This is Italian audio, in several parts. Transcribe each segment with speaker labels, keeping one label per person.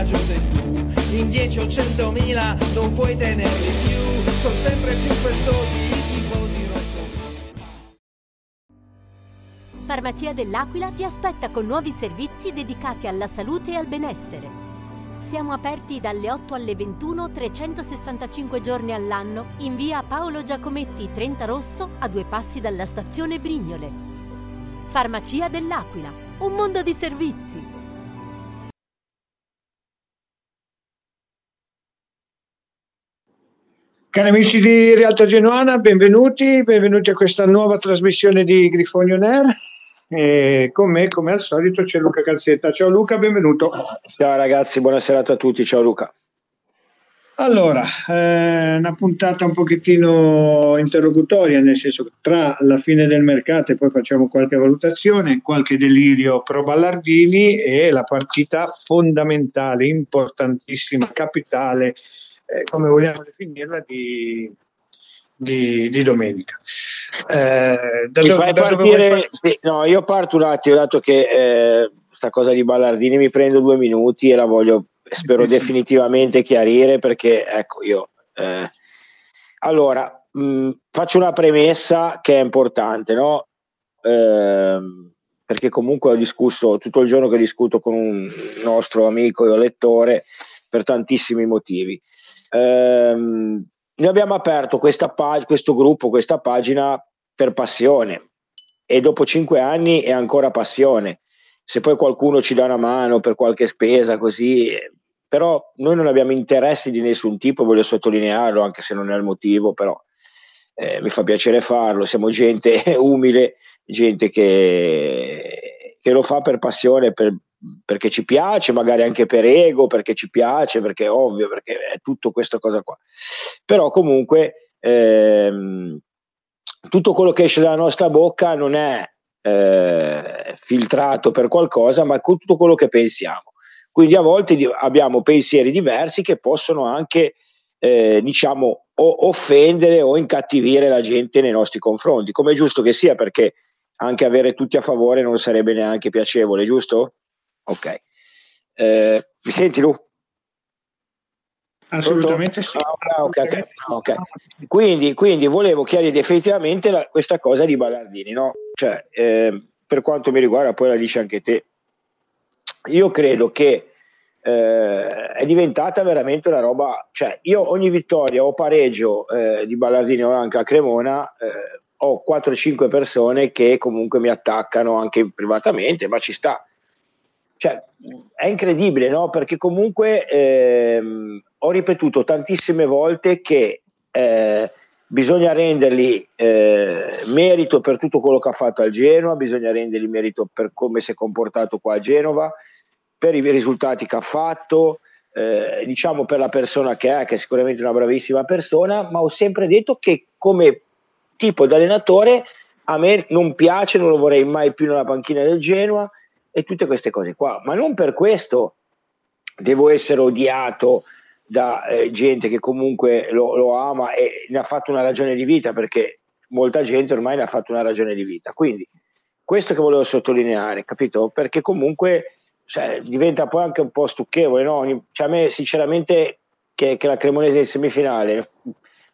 Speaker 1: la gioventù. In 10 o 100.000 non puoi tenerli più, sono sempre più festosi i tifosi rosso.
Speaker 2: Farmacia dell'Aquila ti aspetta con nuovi servizi dedicati alla salute e al benessere. Siamo aperti dalle 8 alle 21 365 giorni all'anno in via Paolo Giacometti 30 Rosso a due passi dalla stazione Brignole. Farmacia dell'Aquila, un mondo di servizi.
Speaker 3: Cari amici di Realtà Genoana, benvenuti, benvenuti a questa nuova trasmissione di Grifogno Air. E con me, come al solito, c'è Luca Calzetta. Ciao Luca, benvenuto.
Speaker 4: Ciao ragazzi, buona serata a tutti. Ciao Luca.
Speaker 3: Allora, eh, una puntata un pochettino interlocutoria, nel senso che tra la fine del mercato e poi facciamo qualche valutazione, qualche delirio pro Ballardini e la partita fondamentale, importantissima, capitale eh, come vogliamo definirla, di, di, di domenica.
Speaker 4: Eh, da dove, da partire, sì, no, io parto un attimo, dato che questa eh, cosa di Ballardini mi prendo due minuti e la voglio, spero definitivamente chiarire perché, ecco, io... Eh, allora, mh, faccio una premessa che è importante, no? Ehm, perché comunque ho discusso tutto il giorno che discuto con un nostro amico e lettore per tantissimi motivi. Ehm, noi abbiamo aperto pag- questo gruppo, questa pagina per passione e dopo cinque anni è ancora passione. Se poi qualcuno ci dà una mano per qualche spesa così, però noi non abbiamo interessi di nessun tipo, voglio sottolinearlo anche se non è il motivo, però eh, mi fa piacere farlo, siamo gente umile, gente che, che lo fa per passione, per, perché ci piace, magari anche per ego, perché ci piace, perché è ovvio, perché è tutto questa cosa qua. Però comunque ehm, tutto quello che esce dalla nostra bocca non è eh, filtrato per qualcosa, ma tutto quello che pensiamo. Quindi a volte abbiamo pensieri diversi che possono anche, eh, diciamo, o offendere o incattivire la gente nei nostri confronti, come è giusto che sia, perché anche avere tutti a favore non sarebbe neanche piacevole, giusto? Ok. Eh, mi senti Lu?
Speaker 3: Assolutamente sì.
Speaker 4: Ah, okay, okay, okay. Quindi, quindi, volevo chiarire definitivamente la, questa cosa di Ballardini, no? Cioè, eh, per quanto mi riguarda, poi la dici anche te, io credo che eh, è diventata veramente una roba, cioè io ogni vittoria o pareggio eh, di Ballardini o anche a Cremona eh, ho 4-5 persone che comunque mi attaccano anche privatamente, ma ci sta cioè, è incredibile, no? Perché comunque ehm, ho ripetuto tantissime volte che eh, bisogna rendergli eh, merito per tutto quello che ha fatto al Genoa, bisogna rendergli merito per come si è comportato qua a Genova, per i risultati che ha fatto, eh, diciamo per la persona che è, che è sicuramente una bravissima persona, ma ho sempre detto che come tipo di allenatore a me non piace, non lo vorrei mai più nella panchina del Genoa e tutte queste cose qua, ma non per questo devo essere odiato da eh, gente che comunque lo, lo, ama e ne ha fatto una ragione di vita perché molta gente ormai ne ha fatto una ragione di vita. Quindi questo che volevo sottolineare, capito? Perché comunque cioè, diventa poi anche un po' stucchevole, no? Cioè, a me sinceramente che, che la Cremonese in semifinale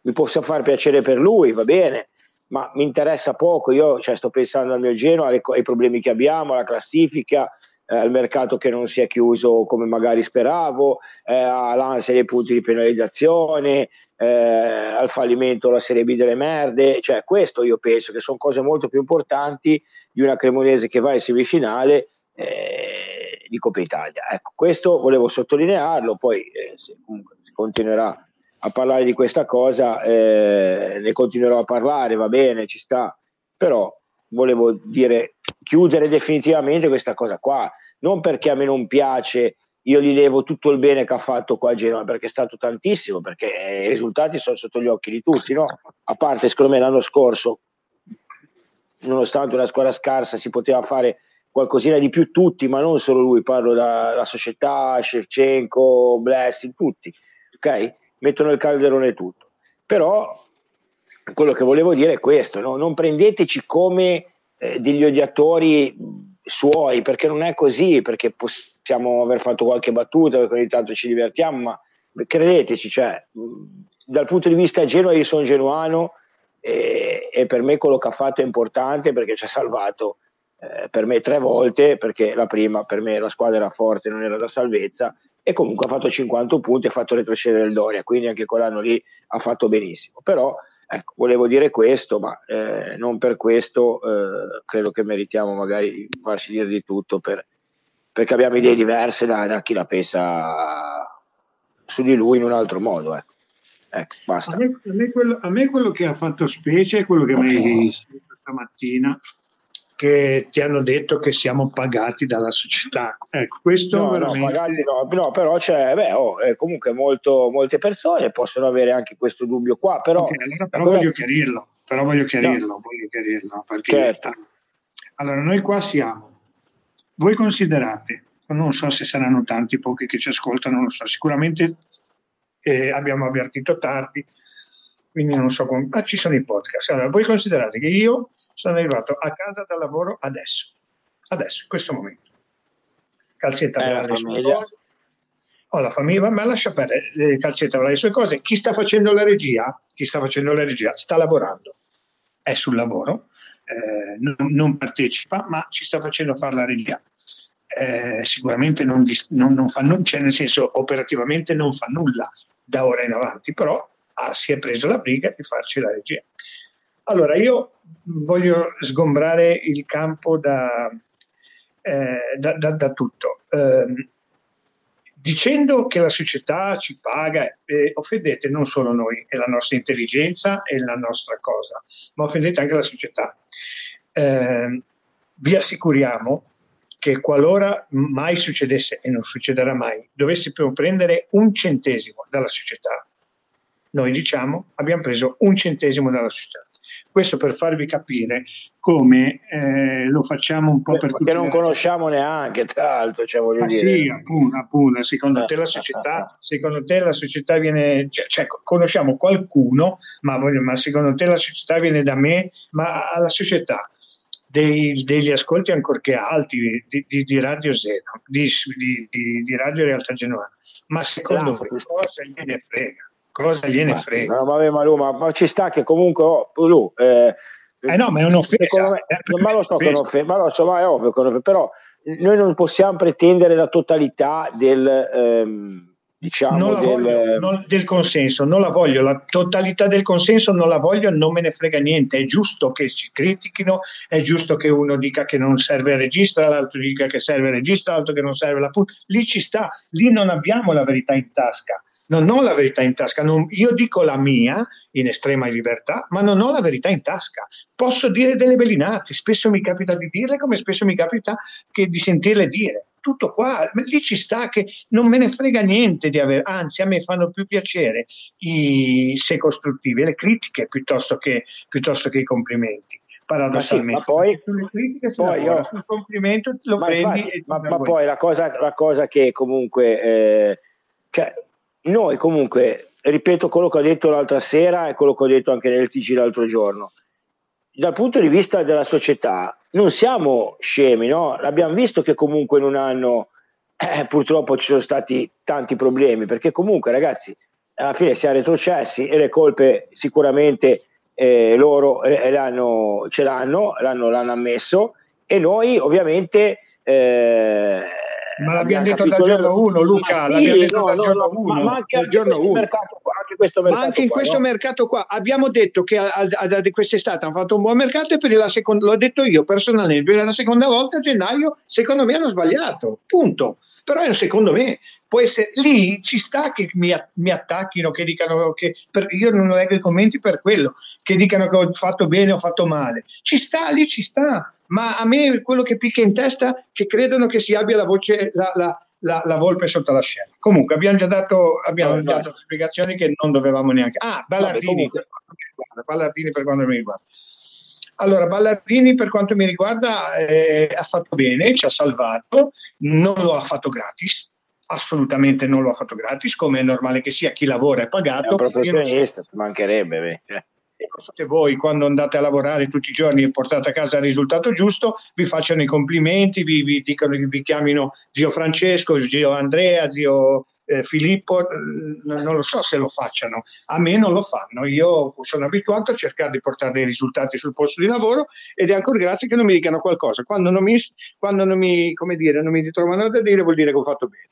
Speaker 4: mi possa far piacere per lui, va bene, ma mi interessa poco, io cioè, sto pensando al mio Genoa, ai problemi che abbiamo, alla classifica, eh, al mercato che non si è chiuso come magari speravo, eh, all'ansia dei punti di penalizzazione, eh, al fallimento della Serie B delle merde, cioè questo io penso che sono cose molto più importanti di una Cremonese che va in semifinale eh, di Coppa Italia. Ecco, questo volevo sottolinearlo, poi eh, comunque continuerà a parlare di questa cosa, eh, ne continuerò a parlare, va bene, ci sta, però volevo dire chiudere definitivamente questa cosa qua, non perché a me non piace, io gli devo tutto il bene che ha fatto qua a Genova, perché è stato tantissimo, perché i risultati sono sotto gli occhi di tutti, no? A parte, secondo me, l'anno scorso, nonostante una squadra scarsa, si poteva fare qualcosina di più tutti, ma non solo lui, parlo dalla società, Shevchenko, Blessing, tutti, ok? Mettono il calderone tutto. Però quello che volevo dire è questo, no? non prendeteci come eh, degli odiatori suoi, perché non è così, perché possiamo aver fatto qualche battuta, perché ogni tanto ci divertiamo, ma credeteci, cioè, dal punto di vista genuino io sono genuano e, e, per me quello che ha fatto è importante perché ci ha salvato eh, per me tre volte, perché la prima per me la squadra era forte, non era da salvezza, e comunque ha fatto 50 punti e ha fatto retrocedere il Doria, quindi anche quell'anno lì ha fatto benissimo. Però ecco, volevo dire questo, ma eh, non per questo eh, credo che meritiamo magari di farci dire di tutto per, perché abbiamo idee diverse da, da, chi la pensa su di lui in un altro modo. Ecco. Ecco, basta.
Speaker 3: A, me, a, me quello, a me quello che ha fatto specie è quello che mi hai scritto stamattina che ti hanno detto che siamo pagati dalla società. Ecco, questo
Speaker 4: no,
Speaker 3: veramente...
Speaker 4: no, pagati no, no, però c'è, beh, oh, eh, comunque molto, molte persone possono avere anche questo dubbio qua, però... Okay,
Speaker 3: allora, però voglio chiarirlo, però voglio chiarirlo, no. voglio chiarirlo, perché... Certo. Allora, noi qua siamo, voi considerate, non so se saranno tanti, pochi che ci ascoltano, non lo so, sicuramente eh, abbiamo avvertito tardi, quindi non so come... Ah, ci sono i podcast. Allora, voi considerate che io sono arrivato a casa dal lavoro adesso, adesso, in questo momento. Calzetta avrà eh, le sue cose, ho la famiglia, ma lascia perdere, Calzetta avrà le sue cose. Chi sta facendo la regia? Chi sta facendo la regia sta lavorando, è sul lavoro, eh, non, non, partecipa, ma ci sta facendo fare la regia. Eh, sicuramente non, non, non fa nulla, cioè nel senso operativamente non fa nulla da ora in avanti, però ah, si è preso la briga di farci la regia. Allora, io voglio sgombrare il campo da, eh, da, da, da tutto. Eh, dicendo che la società ci paga, eh, offendete non solo noi e la nostra intelligenza e la nostra cosa, ma offendete anche la società. Eh, vi assicuriamo che qualora mai succedesse, e non succederà mai, dovessimo prendere un centesimo dalla società, noi diciamo abbiamo preso un centesimo dalla società. Questo per farvi capire come eh, lo facciamo un po' Beh, per tutti.
Speaker 4: Che non conosciamo neanche, tra l'altro, cioè voglio
Speaker 3: ah,
Speaker 4: dire.
Speaker 3: Sì, appunto, appunto. Secondo, te la società, secondo te la società viene, cioè, cioè conosciamo qualcuno, ma, voglio, ma secondo te la società viene da me, ma alla società dei, degli ascolti ancorché alti di, di, di Radio Zeno, di, di, Radio Realtà Genoana, ma secondo voi cosa gliene frega? Cosa gliene ma, frega?
Speaker 4: No, vabbè, ma, lui, ma, ma, ci sta che comunque oh, lui, eh,
Speaker 3: eh no, ma è un'offesa.
Speaker 4: Me, eh, ma lo so che è un'offesa, ma lo so, ma è ovvio che è un'offesa, però noi non possiamo pretendere la totalità del, ehm, diciamo,
Speaker 3: del, voglio, non, del, consenso, non la voglio, la totalità del consenso non la voglio, non me ne frega niente, è giusto che ci critichino, è giusto che uno dica che non serve il regista, l'altro dica che serve il regista, l'altro che non serve la punta, lì ci sta, lì non abbiamo la verità in tasca non ho la verità in tasca, non, io dico la mia in estrema libertà, ma non ho la verità in tasca. Posso dire delle belinate, spesso mi capita di dirle come spesso mi capita che di sentirle dire. Tutto qua, lì ci sta che non me ne frega niente di avere, anzi a me fanno più piacere i se costruttivi, le critiche piuttosto che, piuttosto che i complimenti paradossalmente. Ma,
Speaker 4: sì, ma poi, poi io,
Speaker 3: sul complimento lo
Speaker 4: ma
Speaker 3: prendi
Speaker 4: infatti, ma, ma poi la cosa, la cosa che comunque eh, cioè, noi comunque, ripeto quello che ho detto l'altra sera e quello che ho detto anche nel TG l'altro giorno, dal punto di vista della società non siamo scemi, no? Abbiamo visto che comunque in un anno eh, purtroppo ci sono stati tanti problemi, perché comunque ragazzi, alla fine siamo retrocessi e le colpe sicuramente eh, loro eh, l'hanno, ce l'hanno, l'hanno, l'hanno ammesso e noi ovviamente eh,
Speaker 3: ma l'abbiamo detto dal giorno 1, Luca. Sì, l'abbiamo detto no, dal giorno 1.
Speaker 4: Ma, ma anche, giorno. Mercato, anche questo mercato.
Speaker 3: Ma anche in
Speaker 4: qua,
Speaker 3: questo
Speaker 4: no?
Speaker 3: mercato qua abbiamo detto che a, a, a, quest'estate hanno fatto un buon mercato e per la seconda, l'ho detto io personalmente, per la seconda volta a gennaio, secondo me hanno sbagliato. Punto però secondo me può essere lì ci sta che mi, mi attacchino, che dicano che per, io non leggo i commenti per quello, che dicano che ho fatto bene o fatto male. Ci sta, lì ci sta, ma a me quello che picchia in testa è che credono che si abbia la voce, la, la, la, la volpe sotto la scena. Comunque abbiamo già dato, abbiamo no, dato spiegazioni che non dovevamo neanche. Ah, Ballardini, per Ballardini per quanto mi riguarda. Allora, Ballardini per quanto mi riguarda eh, ha fatto bene, ci ha salvato, non lo ha fatto gratis, assolutamente non lo ha fatto gratis, come è normale che sia, chi lavora è pagato. È
Speaker 4: un professionista, so. mancherebbe. Beh. Cioè.
Speaker 3: non so se voi quando andate a lavorare tutti i giorni e portate a casa il risultato giusto, vi facciano i complimenti, vi, vi, dicono, vi chiamino zio Francesco, zio Andrea, zio eh, Filippo, eh, non lo so se lo facciano, a me non lo fanno, io sono abituato a cercare di portare dei risultati sul posto di lavoro ed è ancora grazie che non mi dicano qualcosa, quando non mi, quando non mi, dire, non mi ritrovano da dire vuol dire che ho fatto bene.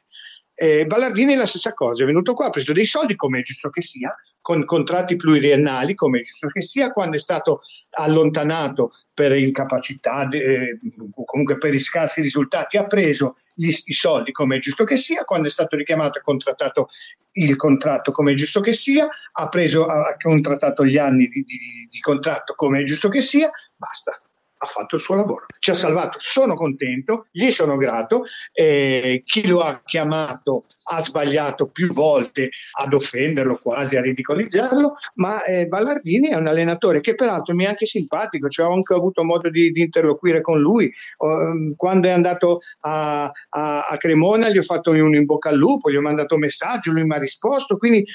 Speaker 3: Eh, Ballardini è la stessa cosa, è venuto qua, ha preso dei soldi come è giusto che sia, con contratti pluriennali come è giusto che sia, quando è stato allontanato per incapacità, eh, comunque per i scarsi risultati, ha preso gli, i soldi come è giusto che sia, quando è stato richiamato ha contrattato il contratto come è giusto che sia, ha, preso, ha contrattato gli anni di, di, di contratto come è giusto che sia, basta ha fatto il suo lavoro, ci ha salvato, sono contento, gli sono grato, eh, chi lo ha chiamato ha sbagliato più volte ad offenderlo, quasi a ridicolizzarlo, ma eh, Ballardini è un allenatore che peraltro mi è anche simpatico, cioè ho anche avuto modo di, di interloquire con lui, uh, quando è andato a, a, a, Cremona gli ho fatto un in bocca al lupo, gli ho mandato un messaggio, lui mi ha risposto, quindi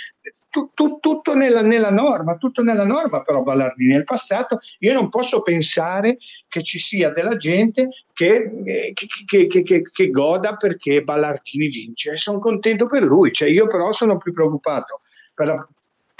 Speaker 3: tu, tu, tutto nella, nella, norma, tutto nella norma però Ballardini nel passato io non posso pensare che ci sia della gente che, eh, che, che, che goda perché Ballardini vince, sono contento per lui, cioè, io però sono più preoccupato per la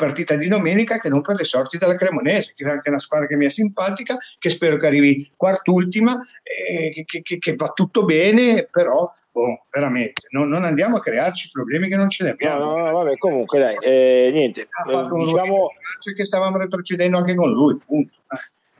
Speaker 3: partita di domenica che non per le sorti della Cremonese, che è anche una squadra che mi è simpatica, che spero che arrivi quart'ultima, eh, che, che, che, va tutto bene, però oh, veramente non, non, andiamo a crearci problemi che non ce ne abbiamo.
Speaker 4: No, no, no vabbè, comunque dai, eh, niente.
Speaker 3: Eh, diciamo che stavamo retrocedendo anche con lui, punto.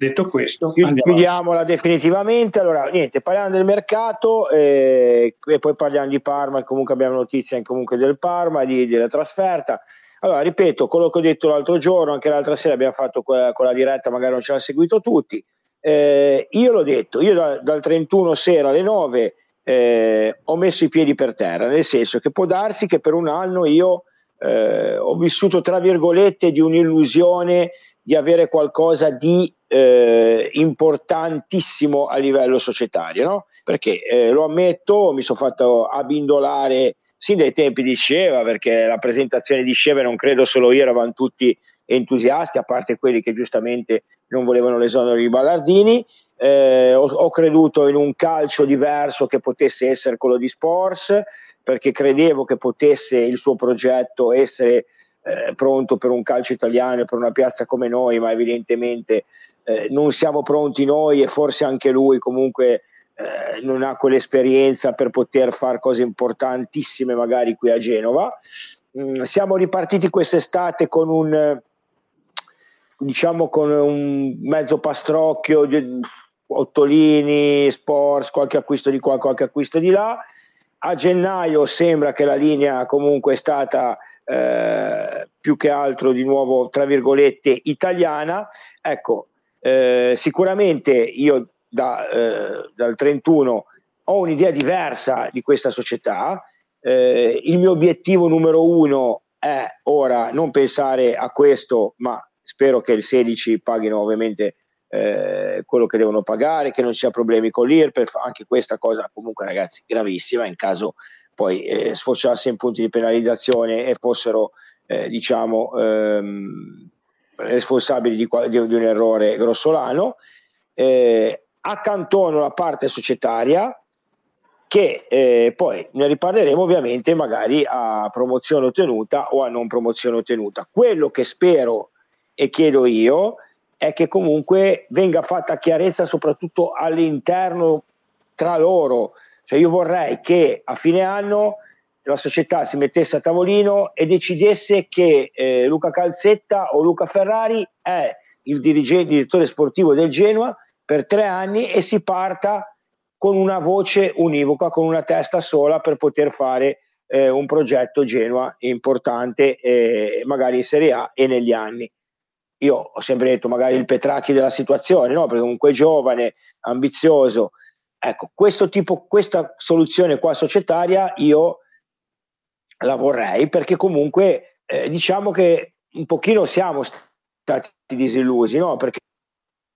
Speaker 3: Detto questo,
Speaker 4: chiudiamola definitivamente. Allora, niente, parliamo del mercato eh, e poi parliamo di Parma. Comunque abbiamo notizie comunque del Parma, di, della trasferta. Allora, ripeto, quello che ho detto l'altro giorno, anche l'altra sera abbiamo fatto con la diretta, magari non ce l'ha seguito tutti. Eh, io l'ho detto, io da, dal 31 sera alle 9 eh, ho messo i piedi per terra, nel senso che può darsi che per un anno io eh, ho vissuto, tra virgolette, di un'illusione di avere qualcosa di eh, importantissimo a livello societario, no? perché eh, lo ammetto, mi sono fatto abbindolare sin dai tempi di Sceva, perché la presentazione di Sceva non credo solo io, eravamo tutti entusiasti, a parte quelli che giustamente non volevano l'esonero di Ballardini. Eh, ho, ho, creduto in un calcio diverso che potesse essere quello di Sports, perché credevo che potesse il suo progetto essere eh, pronto per un calcio italiano e per una piazza come noi, ma evidentemente eh, non siamo pronti noi e forse anche lui comunque eh, non ha quell'esperienza per poter fare cose importantissime magari qui a Genova. Mm, siamo ripartiti quest'estate con un diciamo con un mezzo pastrocchio Ottolini, Sports, qualche acquisto di qua, qualche acquisto di là. A gennaio sembra che la linea comunque è stata eh, più che altro di nuovo, tra virgolette, italiana. Ecco, eh, sicuramente io da, eh, dal 31 ho un'idea diversa di questa società. Eh, il mio obiettivo numero uno è ora non pensare a questo, ma spero che il 16 paghino ovviamente eh, quello che devono pagare, che non ci sia problemi con l'IRPEF, anche questa cosa comunque ragazzi gravissima in caso poi eh, sfociasse in punti di penalizzazione e fossero eh, diciamo ehm, responsabili di, di, di, un errore grossolano. Eh, accantono la parte societaria che eh, poi ne riparleremo ovviamente magari a promozione ottenuta o a non promozione ottenuta. Quello che spero e chiedo io è che comunque venga fatta chiarezza soprattutto all'interno tra loro. Cioè io vorrei che a fine anno la società si mettesse a tavolino e decidesse che eh, Luca Calzetta o Luca Ferrari è il dirigente, direttore sportivo del Genoa per tre anni e si parta con una voce univoca, con una testa sola per poter fare eh, un progetto Genoa importante, eh, magari in Serie A e negli anni. Io ho sempre detto magari il Petracchi della situazione, no? perché comunque è giovane, ambizioso. Ecco, questo tipo, questa soluzione qua societaria io la vorrei perché comunque eh, diciamo che un pochino siamo stati disillusi, no? Perché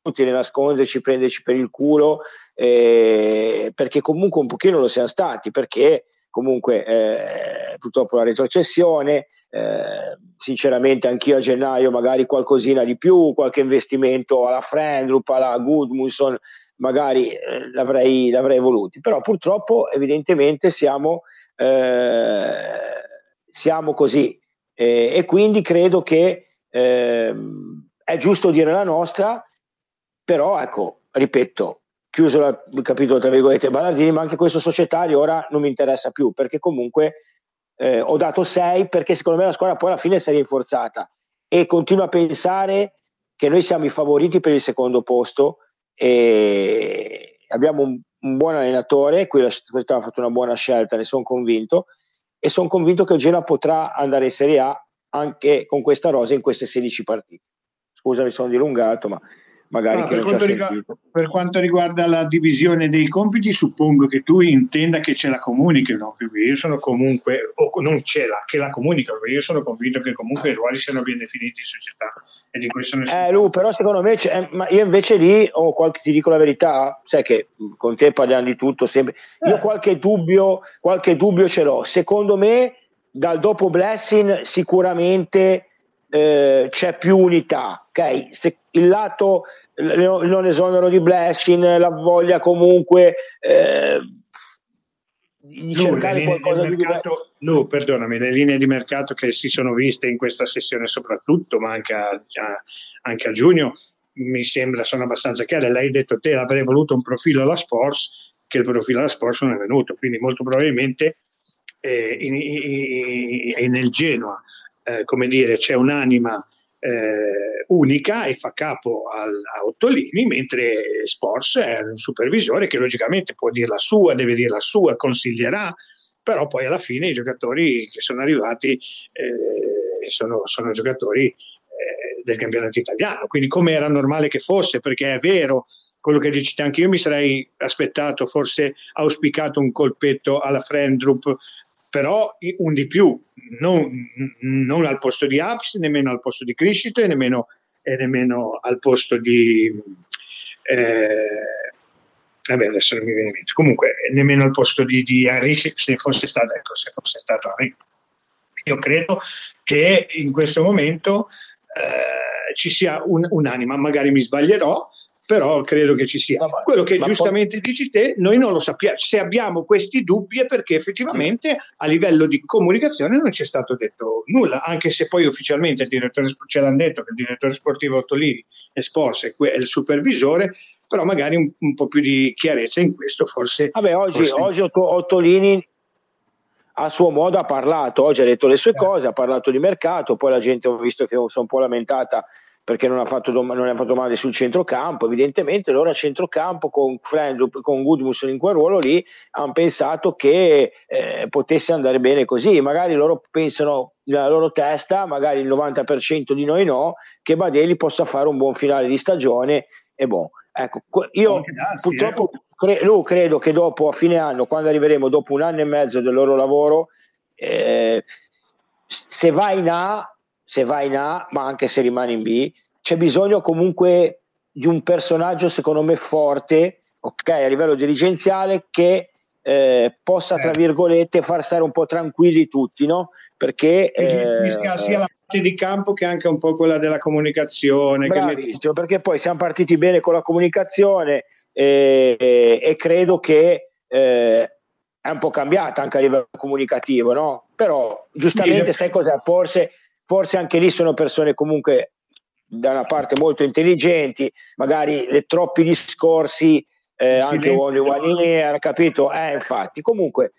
Speaker 4: inutile nasconderci, prenderci per il culo, eh, perché comunque un pochino lo siamo stati, perché comunque eh, purtroppo la retrocessione, eh, sinceramente anch'io a gennaio magari qualcosina di più, qualche investimento alla Frendrup, alla Goodmusson, magari eh, l'avrei, l'avrei voluti, però purtroppo evidentemente siamo, eh, siamo così. E quindi credo che ehm, è giusto dire la nostra, però ecco, ripeto, chiuso la, il capitolo tra virgolette Ballardini, ma anche questo societario ora non mi interessa più perché comunque eh, ho dato 6 perché secondo me la squadra poi alla fine si è rinforzata e continuo a pensare che noi siamo i favoriti per il secondo posto e abbiamo un, un buon allenatore, qui ha fatto una buona scelta, ne sono convinto e sono convinto che il Genoa potrà andare in Serie A anche con questa rosa in queste 16 partite. Scusa, mi sono dilungato, ma magari ah,
Speaker 3: per, quanto riguarda, per, quanto riguarda, la divisione dei compiti, suppongo che tu intenda che ce la comunichino. Io sono comunque, o non ce la, che la comunicano, io sono convinto che comunque i ruoli siano ben definiti in società e di questo
Speaker 4: ne eh, Lu, però secondo me, eh, ma io invece lì ho qualche, ti dico la verità, sai che con te parliamo di tutto sempre. Io eh. qualche dubbio, qualche dubbio ce l'ho. Secondo me, dal dopo Blessing sicuramente eh, c'è più unità. Ok, Se il lato non esonero di Blessing, la voglia comunque eh,
Speaker 3: di cercare no, qualcosa di mercato, no, perdonami, le linee di mercato che si sono viste in questa sessione soprattutto, ma anche a, a, anche a giugno, mi sembra sono abbastanza chiare. Lei ha detto te avrei voluto un profilo alla Sports, che il profilo alla Sports non è venuto, quindi molto probabilmente eh, in, in, in, nel Genoa eh, come dire, c'è un'anima eh, unica e fa capo al, a Ottolini, mentre Spors è un supervisore che logicamente può dire la sua, deve dire la sua, consiglierà, però poi alla fine i giocatori che sono arrivati eh, sono, sono, giocatori eh, del campionato italiano, quindi come era normale che fosse, perché è vero quello che dici anche io mi sarei aspettato, forse auspicato un colpetto alla Frendrup però un di più, non, non al posto di Apps, nemmeno al posto di Criscito e nemmeno, e nemmeno al posto di... Eh, vabbè, adesso non mi viene in mente. Comunque, nemmeno al posto di, di Henry se, se fosse stato, ecco, se fosse stato Henry. Io credo che in questo momento eh, ci sia un, un'anima, magari mi sbaglierò, però credo che ci sia. No, Quello che giustamente poi... dici te, noi non lo sappiamo. Se abbiamo questi dubbi è perché effettivamente a livello di comunicazione non ci è stato detto nulla, anche se poi ufficialmente il direttore, ce l'hanno detto che il direttore sportivo Ottolini è Sports è il supervisore, però magari un, un, po' più di chiarezza in questo forse.
Speaker 4: Vabbè, oggi,
Speaker 3: forse...
Speaker 4: oggi Ottolini a suo modo ha parlato, oggi ha detto le sue eh. cose, ha parlato di mercato, poi la gente ho visto che si è un po' lamentata perché non ha fatto, non ha fatto male sul centrocampo, evidentemente loro a centrocampo con Friend, con Goodmusson in quel ruolo lì hanno pensato che eh, potesse andare bene così, magari loro pensano nella loro testa, magari il 90% di noi no, che Badeli possa fare un buon finale di stagione e boh. Ecco, io darsi, purtroppo eh. cre- credo che dopo a fine anno, quando arriveremo dopo un anno e mezzo del loro lavoro, eh, se va in A se va in A, ma anche se rimane in B, c'è bisogno comunque di un personaggio, secondo me, forte, ok, a livello dirigenziale, che eh, possa, tra eh. virgolette, far stare un po' tranquilli tutti, no? Perché
Speaker 3: eh, gestisca sia la parte di campo che anche un po' quella della comunicazione.
Speaker 4: Bravissimo, che... perché poi siamo partiti bene con la comunicazione e, e, e credo che eh, è un po' cambiata anche a livello comunicativo, no? Però giustamente sai cos'è? Forse forse anche lì sono persone comunque da una parte molto intelligenti, magari le troppi discorsi, eh, anche one one capito? Eh, infatti, comunque,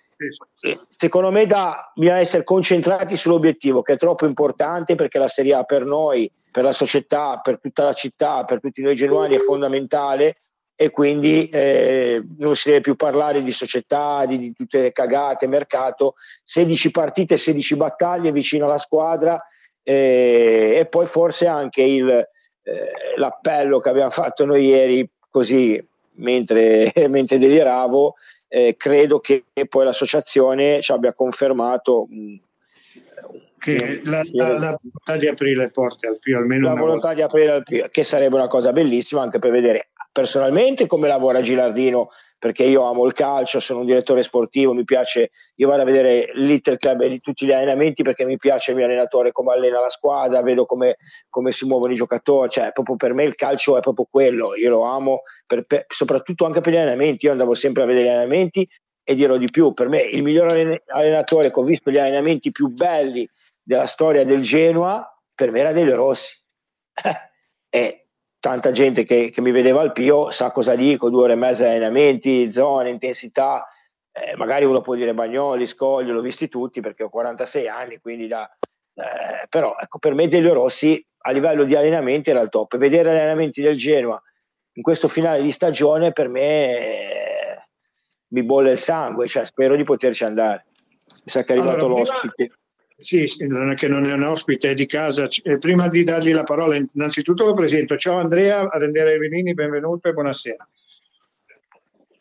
Speaker 4: secondo me da, bisogna essere concentrati sull'obiettivo che è troppo importante perché la Serie A per noi, per la società, per tutta la città, per tutti noi genuani è fondamentale e quindi eh, non si deve più parlare di società, di, di, tutte le cagate, mercato, 16 partite, 16 battaglie vicino alla squadra e, e poi forse anche il, eh, l'appello che abbiamo fatto noi ieri, così mentre, mentre deliravo, eh, credo che poi l'associazione ci abbia confermato mh,
Speaker 3: che la, la, la, volontà di aprire le porte al più almeno
Speaker 4: la volontà volta. di aprire al più che sarebbe una cosa bellissima anche per vedere personalmente come lavora Gilardino perché io amo il calcio, sono un direttore sportivo, mi piace, io vado a vedere l'Inter Club e tutti gli allenamenti perché mi piace il mio allenatore, come allena la squadra, vedo come, come si muovono i giocatori, cioè proprio per me il calcio è proprio quello, io lo amo, per, per, soprattutto anche per gli allenamenti, io andavo sempre a vedere gli allenamenti e dirò di più, per me il miglior allenatore che ho visto gli allenamenti più belli della storia del Genoa, per me era Delio Rossi. e tanta gente che, che, mi vedeva al Pio sa cosa dico, due ore e mezza di allenamenti, zone, intensità, eh, magari uno può dire Bagnoli, Scoglio, l'ho visti tutti perché ho 46 anni, quindi da, eh, però ecco, per me Delio Rossi a livello di allenamenti era il top. Vedere allenamenti del Genoa in questo finale di stagione per me eh, mi bolle il sangue, cioè spero di poterci andare. Mi sa che è arrivato allora, l'ospite. Prima
Speaker 3: sì, non è che non è un ospite, è di casa. Eh, prima di dargli la parola, innanzitutto lo presento. Ciao Andrea, Rendere Evelini, benvenuto e buonasera.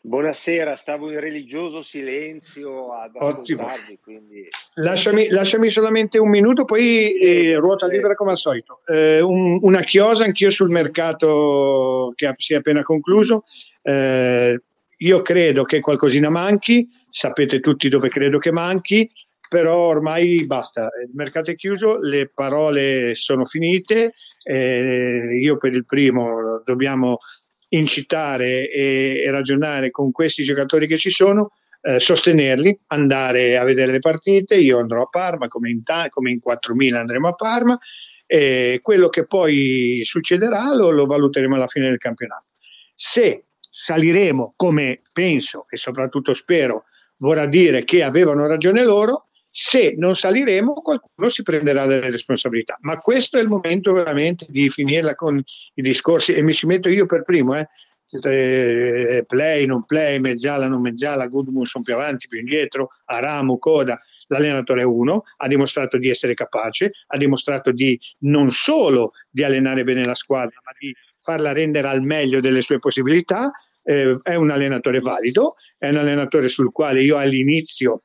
Speaker 5: Buonasera, stavo in religioso silenzio ad ascoltarvi, quindi...
Speaker 3: lasciami, lasciami, solamente un minuto, poi eh, ruota libera come al solito. Eh, un, una chiosa anch'io sul mercato che si è appena concluso. Eh, io credo che qualcosina manchi, sapete tutti dove credo che manchi, però ormai basta, il mercato è chiuso, le parole sono finite, eh, io per il primo dobbiamo incitare e, e, ragionare con questi giocatori che ci sono, eh, sostenerli, andare a vedere le partite, io andrò a Parma come in, ta- come in 4.000 andremo a Parma e quello che poi succederà lo, lo valuteremo alla fine del campionato. Se saliremo come penso e soprattutto spero vorrà dire che avevano ragione loro, se non saliremo, qualcuno si prenderà delle responsabilità. Ma questo è il momento veramente di finirla con i discorsi e mi ci metto io per primo. Eh. Eh, play, non play, Meggiala, non Meggiala, Goodmanson più avanti, più indietro, Aramu, Coda, l'allenatore 1 ha dimostrato di essere capace, ha dimostrato di non solo di allenare bene la squadra, ma di farla rendere al meglio delle sue possibilità. Eh, è un allenatore valido, è un allenatore sul quale io all'inizio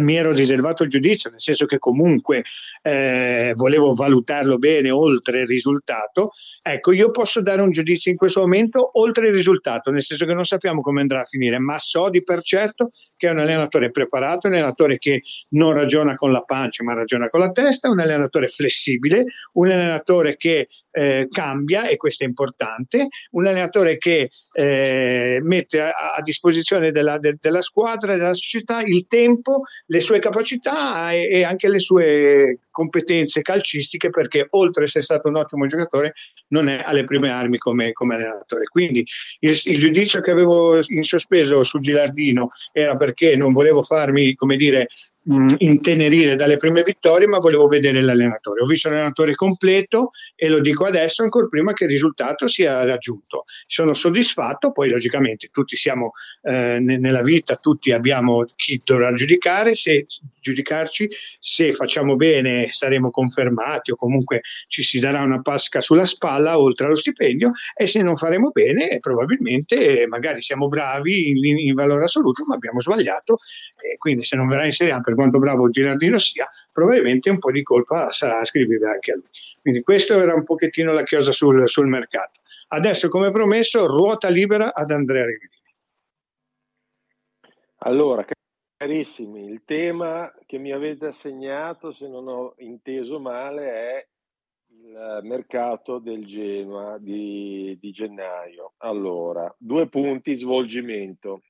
Speaker 3: mi ero riservato il giudizio, nel senso che comunque eh, volevo valutarlo bene oltre il risultato. Ecco, io posso dare un giudizio in questo momento oltre il risultato, nel senso che non sappiamo come andrà a finire, ma so di per certo che è un allenatore preparato, un allenatore che non ragiona con la pancia, ma ragiona con la testa, un allenatore flessibile, un allenatore che eh, cambia, e questo è importante, un allenatore che eh, mette a, a disposizione della, de, della squadra della società il tempo le sue capacità e, e, anche le sue competenze calcistiche perché oltre a essere stato un ottimo giocatore non è alle prime armi come, come allenatore. Quindi il, il, giudizio che avevo in sospeso su Gilardino era perché non volevo farmi, come dire, mh, intenerire dalle prime vittorie, ma volevo vedere l'allenatore. Ho visto l'allenatore completo e lo dico adesso ancora prima che il risultato sia raggiunto. Sono soddisfatto, poi logicamente tutti siamo eh, nella vita, tutti abbiamo chi dovrà giudicare, se giudicarci, se facciamo bene saremo confermati o comunque ci si darà una pasca sulla spalla oltre allo stipendio e se non faremo bene probabilmente magari siamo bravi in, in valore assoluto ma abbiamo sbagliato e quindi se non verrà in Serie A per quanto bravo Girardino sia, probabilmente un po' di colpa sarà ascrivibile anche a lui. Quindi questo era un pochettino la chiosa sul, sul mercato. Adesso, come promesso, ruota libera ad Andrea Rivellini.
Speaker 5: Allora, carissimi, il tema che mi avete assegnato, se non ho inteso male, è il mercato del Genoa di, di gennaio. Allora, due punti svolgimento.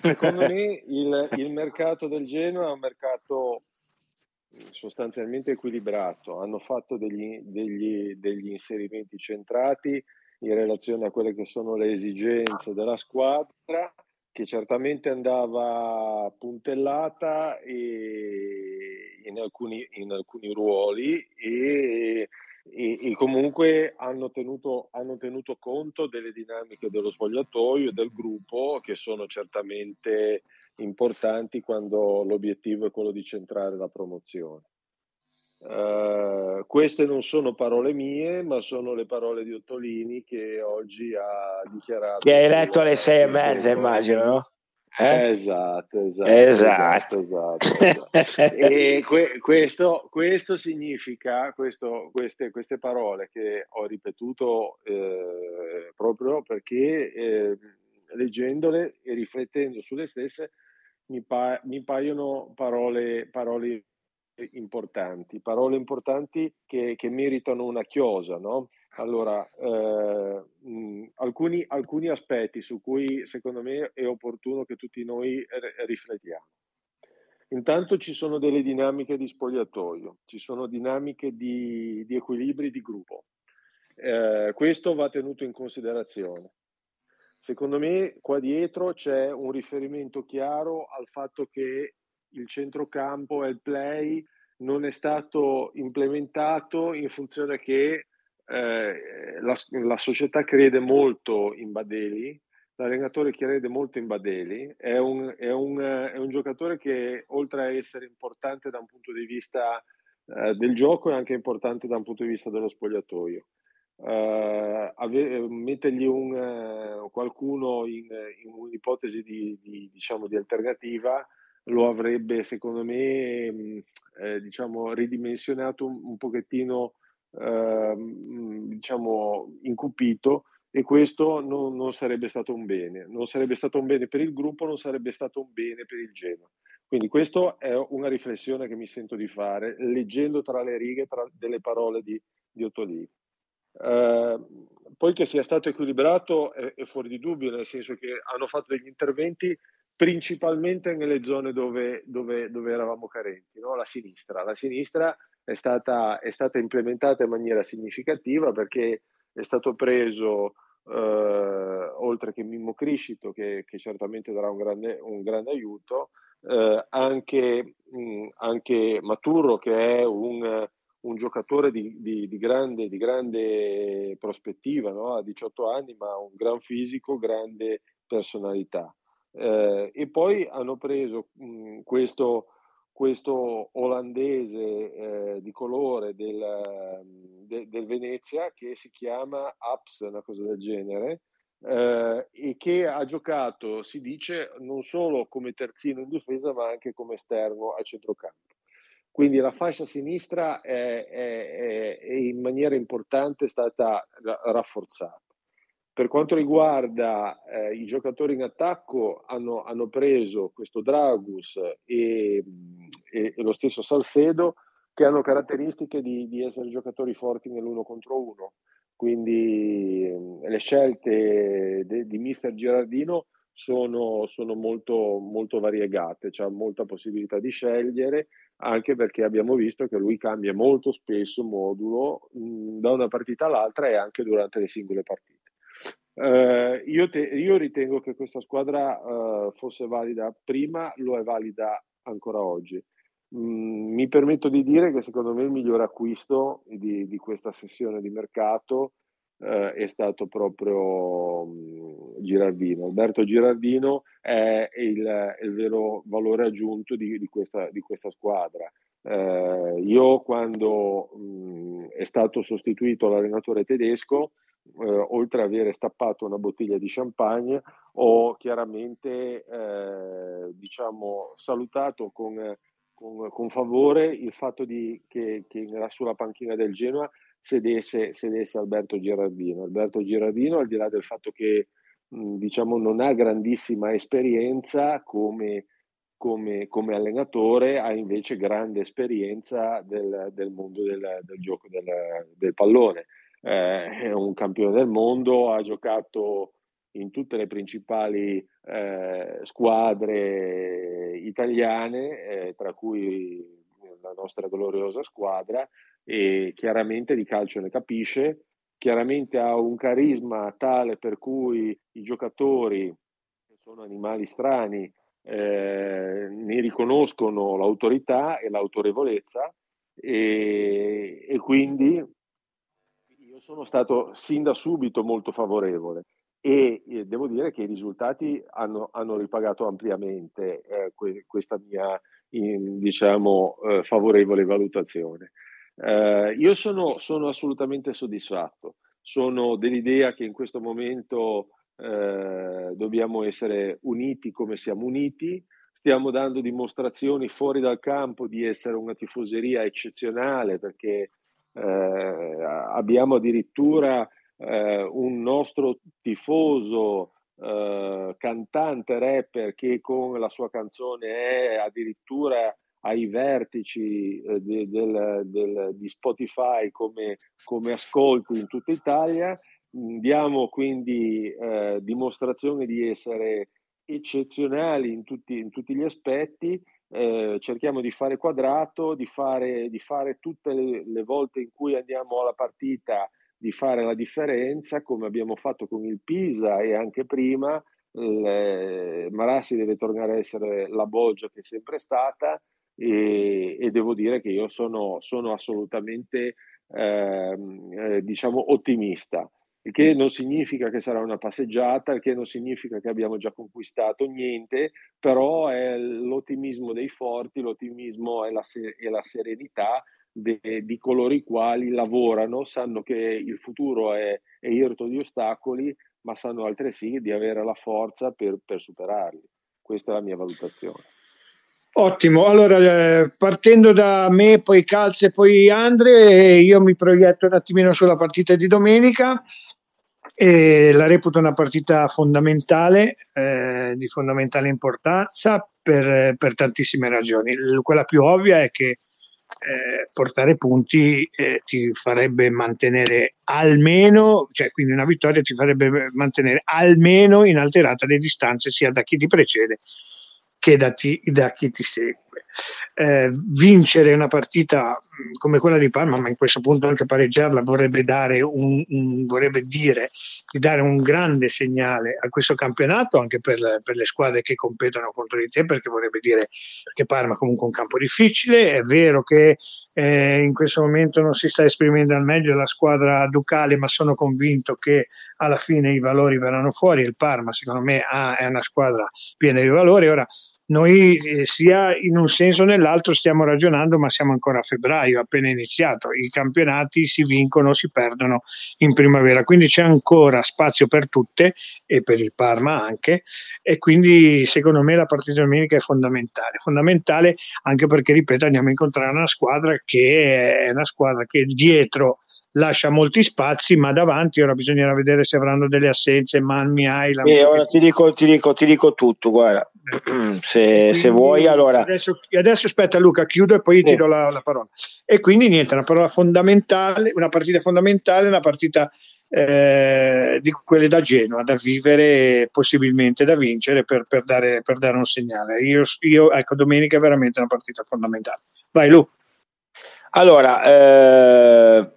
Speaker 5: Secondo me il, il, mercato del Genoa è un mercato sostanzialmente equilibrato, hanno fatto degli, degli, degli, inserimenti centrati in relazione a quelle che sono le esigenze della squadra, che certamente andava puntellata in alcuni, in alcuni ruoli e e, e comunque hanno tenuto, hanno tenuto, conto delle dinamiche dello spogliatoio e del gruppo che sono certamente importanti quando l'obiettivo è quello di centrare la promozione. Uh, queste non sono parole mie, ma sono le parole di Ottolini che oggi ha dichiarato.
Speaker 4: Che hai letto alle sei e mezza, immagino, no?
Speaker 5: Eh? Esatto, esatto, esatto. esatto, esatto, esatto. e que- questo, questo, significa, questo, queste, queste, parole che ho ripetuto eh, proprio perché eh, leggendole e riflettendo sulle stesse mi, pa- mi paiono parole, parole, importanti, parole importanti che, che meritano una chiosa. No? Allora, eh, mh, alcuni, alcuni aspetti su cui secondo me è opportuno che tutti noi riflettiamo. Intanto ci sono delle dinamiche di spogliatoio, ci sono dinamiche di, di equilibri di gruppo. Eh, questo va tenuto in considerazione. Secondo me qua dietro c'è un riferimento chiaro al fatto che il centrocampo e il play non è stato implementato in funzione che eh, la, la, società crede molto in Badeli, l'allenatore crede molto in Badeli, è un, è, un, è un, giocatore che oltre a essere importante da un punto di vista eh, del gioco è anche importante da un punto di vista dello spogliatoio. Uh, ave- mettergli un, uh, qualcuno in, in, un'ipotesi di, di, diciamo, di, alternativa lo avrebbe secondo me mh, eh, diciamo, ridimensionato un, un pochettino uh, diciamo, incupito e questo non, non, sarebbe stato un bene, non sarebbe stato un bene per il gruppo, non sarebbe stato un bene per il Genoa. Quindi questa è una riflessione che mi sento di fare leggendo tra le righe tra delle parole di, di Ottolini. Eh, poi che sia stato equilibrato è, è, fuori di dubbio, nel senso che hanno fatto degli interventi principalmente nelle zone dove, dove, dove eravamo carenti, no? la sinistra. La sinistra è stata, è stata, implementata in maniera significativa perché è stato preso, eh, oltre che Mimmo Criscito, che, che certamente darà un grande, un grande aiuto, eh, anche, mh, anche Maturro, che è un un giocatore di, di, di, grande, di grande, prospettiva, no? a 18 anni, ma un gran fisico, grande personalità. Eh, e poi hanno preso mh, questo, questo, olandese eh, di colore del, de, del, Venezia che si chiama Aps, una cosa del genere, eh, e che ha giocato, si dice, non solo come terzino in difesa, ma anche come esterno a centrocampo. Quindi la fascia sinistra è, è, è in maniera importante stata rafforzata. Per quanto riguarda eh, i giocatori in attacco, hanno, hanno preso questo Dragus e, e, e, lo stesso Salcedo, che hanno caratteristiche di, di essere giocatori forti nell'uno contro uno. Quindi eh, le scelte de, di mister Girardino sono, sono molto, molto variegate, c'è molta possibilità di scegliere, anche perché abbiamo visto che lui cambia molto spesso modulo mh, da una partita all'altra e anche durante le singole partite. Uh, io, te, io, ritengo che questa squadra uh, fosse valida prima, lo è valida ancora oggi. Mm, mi permetto di dire che secondo me il miglior acquisto di, di questa sessione di mercato eh, è stato proprio mh, Girardino. Alberto Girardino è il, il vero valore aggiunto di, di, questa, di questa, squadra. Eh, io quando mh, è stato sostituito l'allenatore tedesco, eh, oltre ad avere stappato una bottiglia di champagne, ho chiaramente eh, diciamo, salutato con, con, con, favore il fatto di, che, che sulla panchina del Genoa sedesse, sedesse Alberto Girardino. Alberto Girardino, al di là del fatto che diciamo, non ha grandissima esperienza come, come, come, allenatore, ha invece grande esperienza del, del mondo del, del gioco del, del pallone. Eh, è un campione del mondo, ha giocato in tutte le principali eh, squadre italiane, eh, tra cui la nostra gloriosa squadra, e chiaramente di calcio ne capisce, chiaramente ha un carisma tale per cui i giocatori, che sono animali strani, eh, ne riconoscono l'autorità e l'autorevolezza e, e, quindi io sono stato sin da subito molto favorevole e devo dire che i risultati hanno, hanno ripagato ampiamente eh, que- questa mia in, diciamo, eh, favorevole valutazione. Eh, io sono, sono, assolutamente soddisfatto, sono dell'idea che in questo momento eh, dobbiamo essere uniti come siamo uniti, stiamo dando dimostrazioni fuori dal campo di essere una tifoseria eccezionale perché eh, abbiamo addirittura eh, un nostro tifoso eh, cantante rapper che con la sua canzone è addirittura ai vertici eh, de, del, del, di Spotify come, come, ascolti in tutta Italia. Diamo quindi eh, dimostrazione di essere eccezionali in tutti, in tutti gli aspetti. Eh, cerchiamo di fare quadrato, di fare, di fare tutte le, le, volte in cui andiamo alla partita, di fare la differenza, come abbiamo fatto con il Pisa e anche prima. Le, Marassi deve tornare a essere la bolgia che è sempre stata e, e devo dire che io sono, sono assolutamente ehm, eh, diciamo ottimista il che non significa che sarà una passeggiata, il che non significa che abbiamo già conquistato niente, però è l'ottimismo dei forti, l'ottimismo e la, e la serenità de, di coloro i quali lavorano, sanno che il futuro è, è irto di ostacoli, ma sanno altresì di avere la forza per, per superarli. Questa è la mia valutazione.
Speaker 3: Ottimo, allora eh, partendo da me, poi Calze poi Andre, io mi proietto un attimino sulla partita di domenica e la reputo una partita fondamentale, eh, di fondamentale importanza per, per, tantissime ragioni. Quella più ovvia è che eh, portare punti eh, ti farebbe mantenere almeno, cioè quindi una vittoria ti farebbe mantenere almeno inalterata le distanze sia da chi ti precede che da, ti, da chi ti segue. Eh, vincere una partita mm, come quella di Parma, ma in questo punto anche pareggiarla vorrebbe, un, un, vorrebbe dire di dare un grande segnale a questo campionato anche per, per, le squadre che competono contro di te, perché vorrebbe dire che Parma è comunque un campo difficile. È vero che eh, in questo momento non si sta esprimendo al meglio la squadra ducale, ma sono convinto che alla fine i valori verranno fuori. Il Parma, secondo me, ha, è una squadra piena di valori. Ora, noi eh, sia in un senso o nell'altro stiamo ragionando, ma siamo ancora a febbraio, appena iniziato. I campionati si vincono, si perdono in primavera, quindi c'è ancora spazio per tutte e per il Parma anche. E quindi secondo me la partita domenica è fondamentale. Fondamentale anche perché, ripeto, andiamo a incontrare una squadra che è una squadra che dietro lascia molti spazi, ma davanti ora bisognerà vedere se avranno delle assenze. Manmi hai la.
Speaker 4: Eh, ora ti dico, ti, dico, ti dico tutto, guarda. se, se, vuoi, allora.
Speaker 3: Adesso, adesso, aspetta, Luca, chiudo e poi sì. ti do la, la, parola. E quindi niente, una parola fondamentale, una partita fondamentale, una partita eh, di quelle da Genoa, da vivere, possibilmente da vincere per, per, dare, per dare, un segnale. Io, io, ecco, domenica è veramente una partita fondamentale. Vai, Lu.
Speaker 4: Allora, eh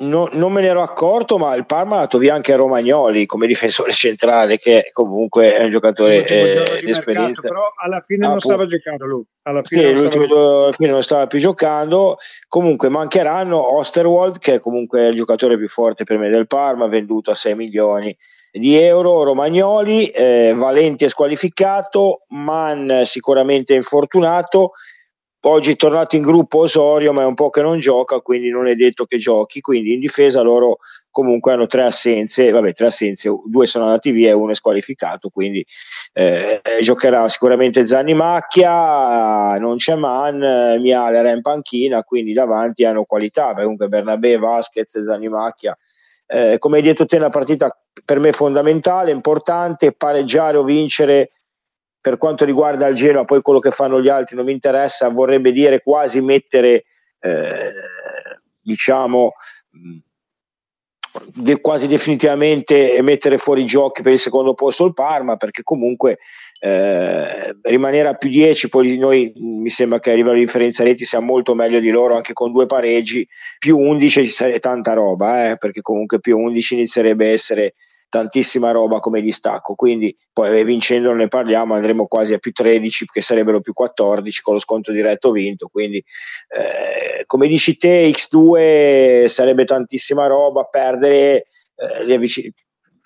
Speaker 4: No, non me ne ero accorto, ma il Parma ha dato via anche Romagnoli come difensore centrale, che comunque è un giocatore eh, di esperienza.
Speaker 3: Però alla fine ah, non stava giocando lui.
Speaker 4: Alla fine, sì, non stava... alla fine non stava più giocando. Comunque mancheranno Osterwald, che è comunque il giocatore più forte per me del Parma, venduto a 6 milioni di euro. Romagnoli, eh, Valenti è squalificato, Man sicuramente infortunato Oggi è tornato in gruppo Osorio, ma è un po' che non gioca, quindi non è detto che giochi. Quindi in difesa loro comunque hanno tre assenze, vabbè, tre assenze, due sono andati via e uno è squalificato, quindi eh, giocherà sicuramente Zanni Macchia, non c'è Man, Miale era in panchina, quindi davanti hanno qualità, comunque Bernabé, Vasquez Zanni Macchia. Eh, come hai detto te, una partita per me fondamentale, importante, pareggiare o vincere per quanto riguarda il Genoa, poi quello che fanno gli altri non mi interessa, vorrebbe dire quasi mettere, eh, diciamo, de- quasi definitivamente mettere fuori i giochi per il secondo posto il Parma, perché comunque eh, rimanere a più 10, poi noi mi sembra che a livello di differenza reti sia molto meglio di loro anche con due pareggi, più 11 ci sarebbe tanta roba, eh, perché comunque più 11 inizierebbe a essere tantissima roba come distacco, quindi poi eh, vincendo ne parliamo, andremo quasi a più 13 che sarebbero più 14 con lo sconto diretto vinto, quindi eh, come dici te X2 sarebbe tantissima roba, perdere eh, li avvic-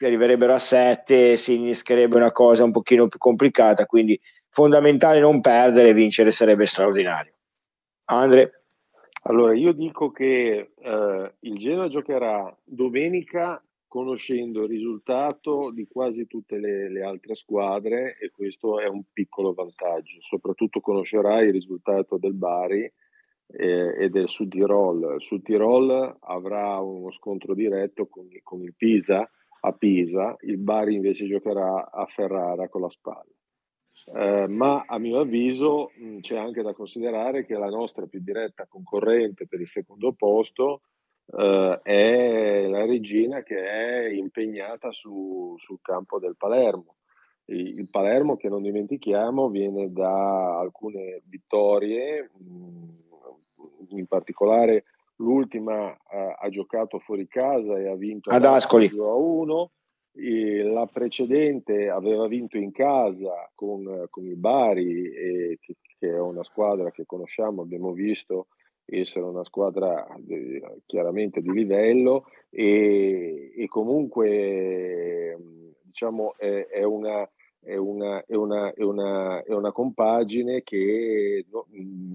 Speaker 4: arriverebbero a 7, si innescherebbe una cosa un pochino più complicata, quindi fondamentale non perdere, vincere sarebbe straordinario. Andre?
Speaker 5: Allora, io dico che eh, il Genoa giocherà domenica conoscendo il risultato di quasi tutte le, le, altre squadre e questo è un piccolo vantaggio. Soprattutto conoscerai il risultato del Bari eh, e del Sud Tirol. Sud Tirol avrà uno scontro diretto con, con il Pisa a Pisa, il Bari invece giocherà a Ferrara con la spalla. Eh, ma a mio avviso mh, c'è anche da considerare che la nostra più diretta concorrente per il secondo posto eh, è la Regina che è impegnata su, sul campo del Palermo. Il, Palermo, che non dimentichiamo, viene da alcune vittorie, mh, in particolare l'ultima eh, ha giocato fuori casa e ha vinto
Speaker 4: ad Ascoli
Speaker 5: 2 a 1 la precedente aveva vinto in casa con, con il Bari, e, che, che, è una squadra che conosciamo, abbiamo visto essere una squadra di, chiaramente di livello e, e comunque diciamo è, è, una, è, una, è, una, è, una, è una compagine che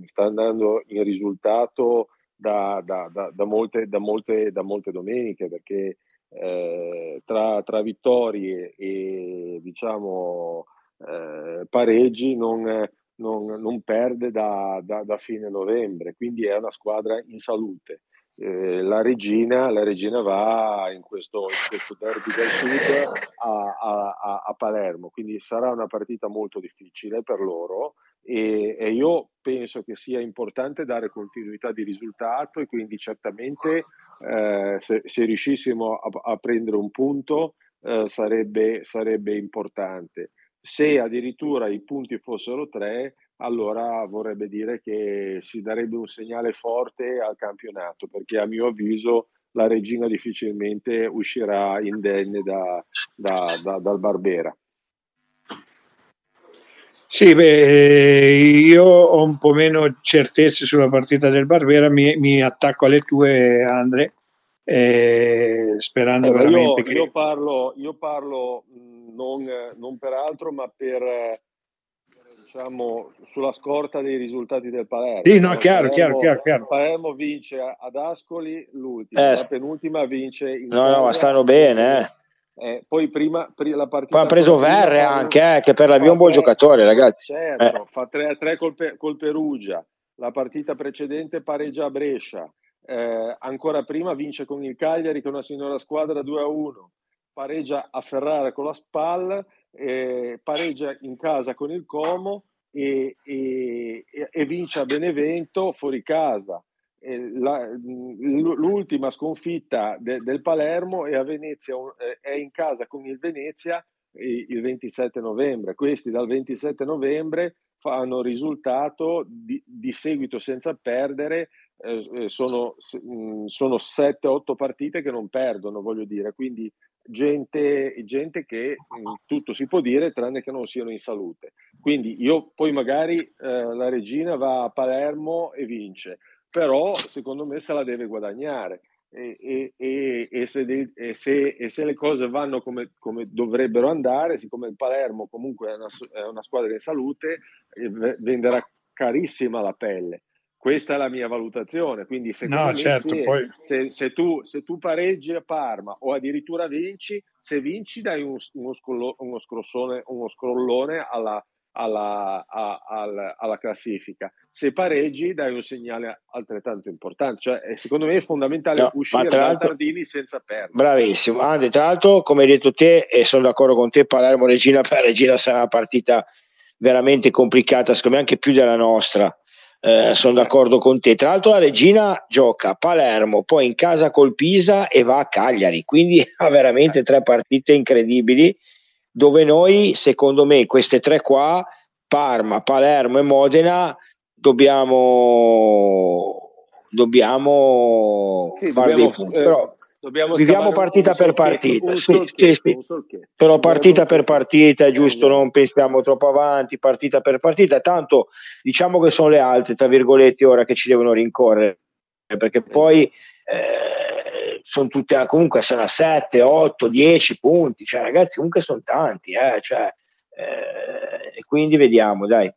Speaker 5: sta andando in risultato da, da, da, da molte, molte, molte domeniche perché eh, tra, tra, vittorie e diciamo eh, pareggi non, non, non perde da, da, da, fine novembre, quindi è una squadra in salute. Eh, la, regina, la, regina, va in questo, in questo derby del sud a, a, a, Palermo, quindi sarà una partita molto difficile per loro e, e, io penso che sia importante dare continuità di risultato e quindi certamente eh, se, se, riuscissimo a, a, prendere un punto eh, sarebbe, sarebbe importante. Se addirittura i punti fossero tre, allora vorrebbe dire che si darebbe un segnale forte al campionato, perché a mio avviso la regina difficilmente uscirà indenne da, da, da, dal Barbera.
Speaker 3: Sì, beh, io ho un po' meno certezze sulla partita del Barbera, mi, mi attacco alle tue, Andre, eh, sperando eh, veramente
Speaker 5: io,
Speaker 3: che...
Speaker 5: Io parlo, io parlo non, non, per altro, ma per, diciamo, sulla scorta dei risultati del Palermo.
Speaker 3: Sì, no, chiaro, Palermo, chiaro, chiaro, chiaro.
Speaker 5: Palermo vince ad Ascoli l'ultima, eh, la penultima vince in
Speaker 4: No, no, ma stanno bene, eh.
Speaker 5: Eh, poi prima, prima, la partita.
Speaker 4: Poi ha preso Verre anche, eh, che per la è un buon giocatore, ragazzi.
Speaker 5: Certo, eh. fa 3 a 3 col, col, Perugia. La partita precedente pareggia a Brescia. Eh, ancora prima vince con il Cagliari, che è una signora squadra 2 a 1. Pareggia a Ferrara con la SPAL, pareggia in casa con il Como e, e, e vince a Benevento fuori casa la, l'ultima sconfitta de, del Palermo è a Venezia, è in casa con il Venezia il 27 novembre. Questi dal 27 novembre fanno risultato di, di seguito senza perdere, eh, eh sono, sono 7-8 partite che non perdono, voglio dire, quindi gente, gente che tutto si può dire tranne che non siano in salute. Quindi io poi magari eh, la regina va a Palermo e vince però secondo me se la deve guadagnare. E, e, e, e se, de, se, se, le cose vanno come, come, dovrebbero andare, siccome il Palermo comunque è una, è una squadra in salute, eh, venderà carissima la pelle. Questa è la mia valutazione. Quindi, secondo no, me, certo, se, poi... se, se, tu, se, tu, pareggi a Parma o addirittura vinci, se vinci dai un, uno, scollo, uno, uno scrollone alla, alla, a, alla, alla, classifica. Se pareggi dai un segnale altrettanto importante, cioè secondo me è fondamentale no, uscire da Tardini senza perdere.
Speaker 4: Bravissimo, Ande, tra l'altro come hai detto te e sono d'accordo con te, Palermo Regina per Regina sarà una partita veramente complicata, secondo me anche più della nostra. Eh, sono d'accordo con te. Tra l'altro, la Regina gioca a Palermo, poi in casa col Pisa e va a Cagliari, quindi ha veramente tre partite incredibili dove noi, secondo me, queste tre qua, Parma, Palermo e Modena, dobbiamo, dobbiamo
Speaker 5: sì, fare
Speaker 4: dobbiamo, dei punti. Eh, Però viviamo partita per partita. Sì, sì, sì. Però partita per partita è giusto, non pensiamo troppo avanti, partita per partita. Tanto diciamo che sono le altre, tra virgolette, ora che ci devono rincorrere, perché poi eh, sono tutte comunque sono a 7, 8, 10 punti, cioè ragazzi comunque sono tanti, eh, cioè, eh, e quindi vediamo, dai,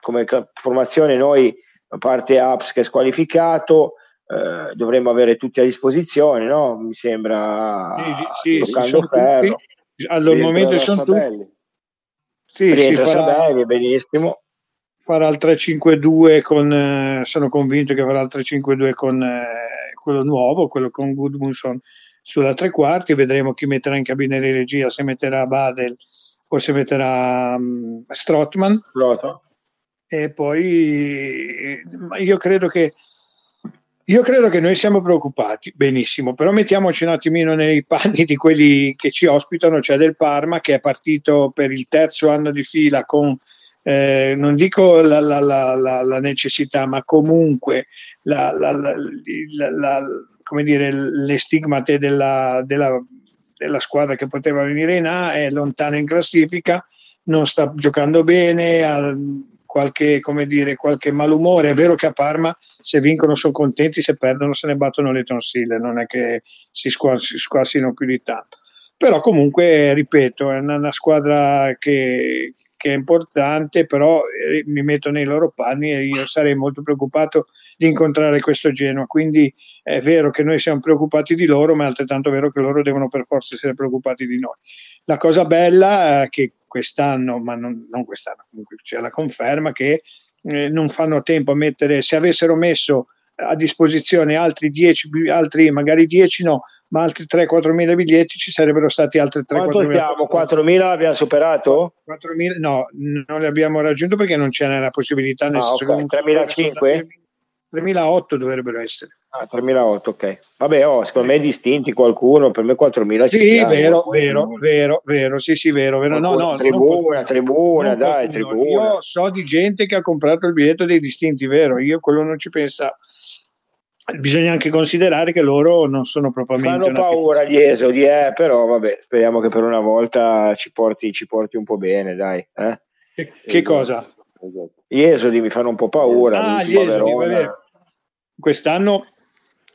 Speaker 4: come formazione noi, a parte Apps che è squalificato, eh, dovremmo avere tutti a disposizione, no? Mi sembra
Speaker 3: sì, sì, sì ferro. Tutti, allora, al momento sono tutti.
Speaker 4: Sì, si farà, Sabelli, benissimo.
Speaker 3: Farà il 3-5-2 con, eh, sono convinto che farà il 3-5-2 con eh, quello nuovo, quello con Goodmunson sulla tre quarti, vedremo chi metterà in cabina di regia, se metterà Badel o se metterà um, Strotman. E poi io credo che io credo che noi siamo preoccupati, benissimo, però mettiamoci un attimino nei panni di quelli che ci ospitano, cioè del Parma che è partito per il terzo anno di fila con, eh, non dico la, la, la, la, necessità, ma comunque dire, le stigmate della, della, della squadra che poteva venire in A, è lontano in classifica, non sta giocando bene, qualche, dire, qualche malumore. È vero che a Parma se vincono sono contenti, se perdono se ne battono le tonsille, non è che si, squassino più di tanto. Però comunque, ripeto, è una, una squadra che, che è importante, però eh, mi metto nei loro panni e io sarei molto preoccupato di incontrare questo Genoa. Quindi è vero che noi siamo preoccupati di loro, ma è altrettanto vero che loro devono per forza essere preoccupati di noi. La cosa bella è che quest'anno, ma non, non quest'anno, comunque c'è la conferma che eh, non fanno tempo a mettere, se avessero messo a disposizione altri 10, altri magari 10 no, ma altri 3-4 mila biglietti ci sarebbero stati altri 3
Speaker 4: 4 mila. 4 mila l'abbiamo superato?
Speaker 3: 4 mila, no, non li abbiamo raggiunto perché non c'è la possibilità. Nel
Speaker 4: ah, okay. 3.500?
Speaker 3: 3.008 dovrebbero essere.
Speaker 4: Ah, 3.008, ok. Vabbè, oh, secondo me distinti qualcuno, per me 4.000
Speaker 3: Sì, vero, vero, vero, vero, sì, sì, vero, vero. No, no,
Speaker 4: tribuna, tribuna, dai, tribuna.
Speaker 3: Io so di gente che ha comprato il biglietto dei distinti, vero, io quello non ci pensa. Bisogna anche considerare che loro non sono propriamente...
Speaker 4: Fanno paura gli esodi, eh, però vabbè, speriamo che per una volta ci porti, ci porti un po' bene, dai. Eh?
Speaker 3: Che, che esatto. cosa?
Speaker 4: Esatto. Gli esodi mi fanno un po' paura.
Speaker 3: Ah, gli esodi, Quest'anno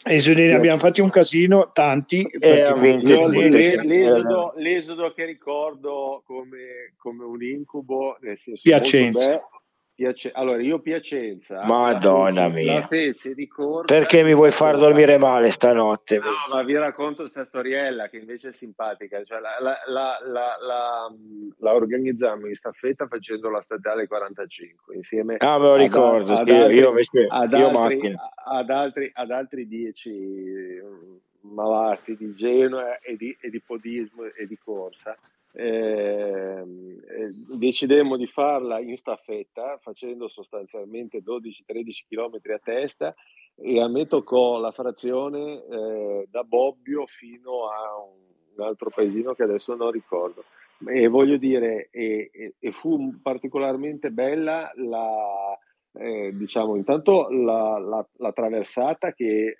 Speaker 3: esodi ne abbiamo fatti un casino, tanti.
Speaker 5: Eh, l'esodo, l'esodo, che ricordo come, come un incubo, nel senso
Speaker 3: Piacenza.
Speaker 5: Piace... Allora, io Piacenza.
Speaker 4: Madonna mia. Corsa, Perché mi vuoi far dormire male stanotte?
Speaker 5: No, ma vi racconto questa storiella che invece è simpatica. Cioè, la, la, la, la, organizzammo in staffetta facendo la statale 45 insieme
Speaker 4: ah, me lo ricordo. Ad, ad altri, io invece
Speaker 5: ad io altri, ad, altri, ad altri dieci mm, malati di Genoa e di, e di podismo e di corsa eh, decidemmo di farla in staffetta facendo sostanzialmente 12-13 km a testa e a me toccò la frazione eh, da Bobbio fino a un altro paesino che adesso non ricordo. E voglio dire e, e, e fu particolarmente bella la, eh, diciamo intanto la, la, la traversata che eh,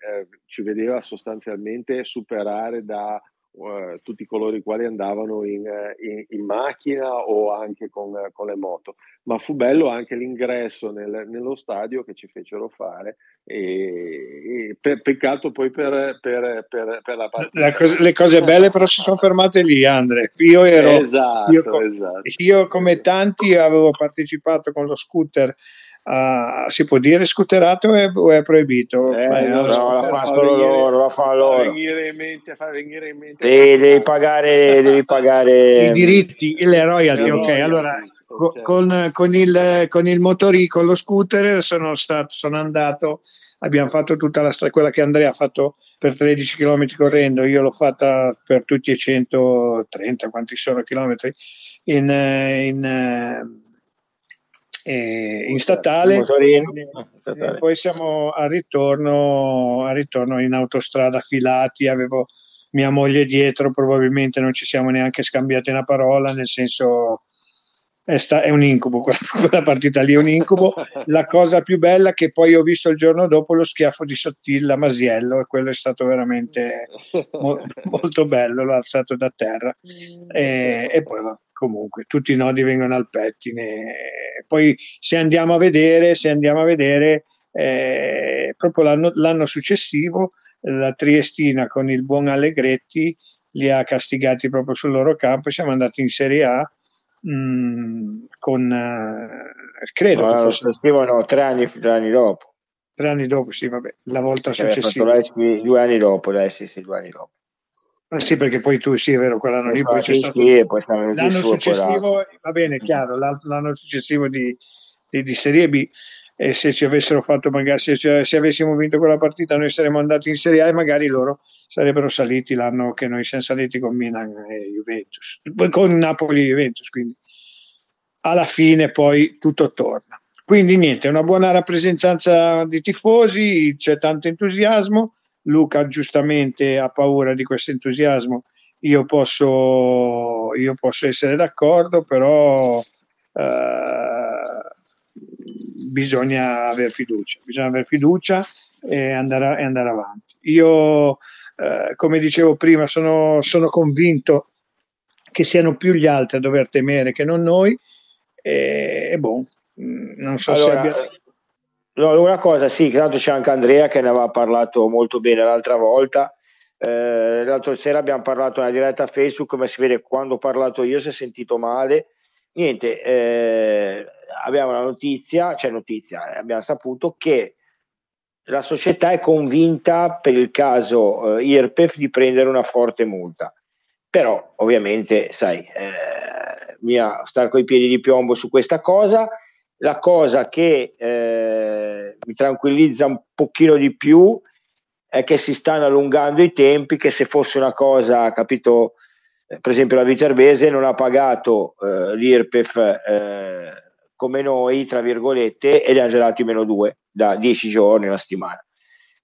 Speaker 5: ci vedeva sostanzialmente superare da uh, tutti coloro i quali andavano in, eh, in, in macchina o anche con, con, le moto, ma fu bello anche l'ingresso nel, nello stadio che ci fecero fare e, e per, peccato poi per, per, per, per la
Speaker 3: partita. Cosa, le cose belle però si sono fermate lì Andre, io ero
Speaker 5: esatto,
Speaker 3: io,
Speaker 5: esatto.
Speaker 3: io come tanti avevo partecipato con lo scooter Uh, si può dire scooterato o è proibito?
Speaker 4: Eh, no, no, la fa solo loro, la fa loro.
Speaker 5: venire in mente, fa venire in mente.
Speaker 4: Sì, devi pagare, devi pagare
Speaker 3: i diritti, le royalty. ok, allora certo. con, con, il, con il motori, con lo scooter sono, stato, sono andato, abbiamo fatto tutta la strada, quella che Andrea ha fatto per 13 km correndo, io l'ho fatta per tutti i 130, quanti sono chilometri, in, in eh, in statale, e poi siamo al ritorno, al ritorno in autostrada filati, avevo mia moglie dietro, probabilmente non ci siamo neanche scambiati una parola, nel senso è, sta- è un incubo, quella, quella, partita lì è un incubo. La cosa più bella che poi ho visto il giorno dopo lo schiaffo di Sottilla Masiello e quello è stato veramente mo- molto bello, l'ho alzato da terra. E, e poi comunque tutti i nodi vengono al pettine. Poi se andiamo a vedere, se andiamo a vedere eh, proprio l'anno, l'anno, successivo la Triestina con il buon Allegretti li ha castigati proprio sul loro campo e siamo andati in Serie A mh, mm, con uh, credo
Speaker 4: no, l'anno successivo no, tre anni, tre anni dopo.
Speaker 3: Tre anni dopo sì vabbè la volta eh, successiva.
Speaker 4: due anni dopo dai sì sì due anni dopo
Speaker 3: Ah, sì, perché poi tu sì, è vero, quell'anno lì poi c'è
Speaker 4: stato... Sì, poi
Speaker 3: l'anno successivo, va bene, chiaro, l'anno successivo di, di, di Serie B e se ci avessero fatto magari se, se, avessimo vinto quella partita noi saremmo andati in Serie A e magari loro sarebbero saliti l'anno che noi siamo saliti con Milan e Juventus con Napoli e Juventus quindi. Alla fine poi tutto torna. Quindi niente una buona rappresentanza di tifosi c'è tanto entusiasmo Luca giustamente ha paura di questo entusiasmo io posso, io posso essere d'accordo però eh, bisogna aver fiducia, bisogna aver fiducia e andare, e andare avanti. Io, eh, come dicevo prima, sono, sono, convinto che siano più gli altri a dover temere che non noi e, e boh, mm, non so allora, se abbia...
Speaker 4: No, una cosa, sì, tanto c'è anche Andrea che ne aveva parlato molto bene l'altra volta. Eh, l'altra sera abbiamo parlato nella diretta Facebook, come si vede quando ho parlato io si è sentito male niente, eh, abbiamo la notizia, cioè notizia, abbiamo saputo che la società è convinta per il caso eh, IRPEF di prendere una forte multa. Però ovviamente, sai, eh, mia stare coi piedi di piombo su questa cosa. La cosa che eh, mi tranquillizza un pochino di più è che si stanno allungando i tempi, che se fosse una cosa, capito, eh, per esempio la Viterbese non ha pagato eh, l'IRPEF eh, come noi, tra virgolette, ed è gelati meno due da dieci giorni, una settimana.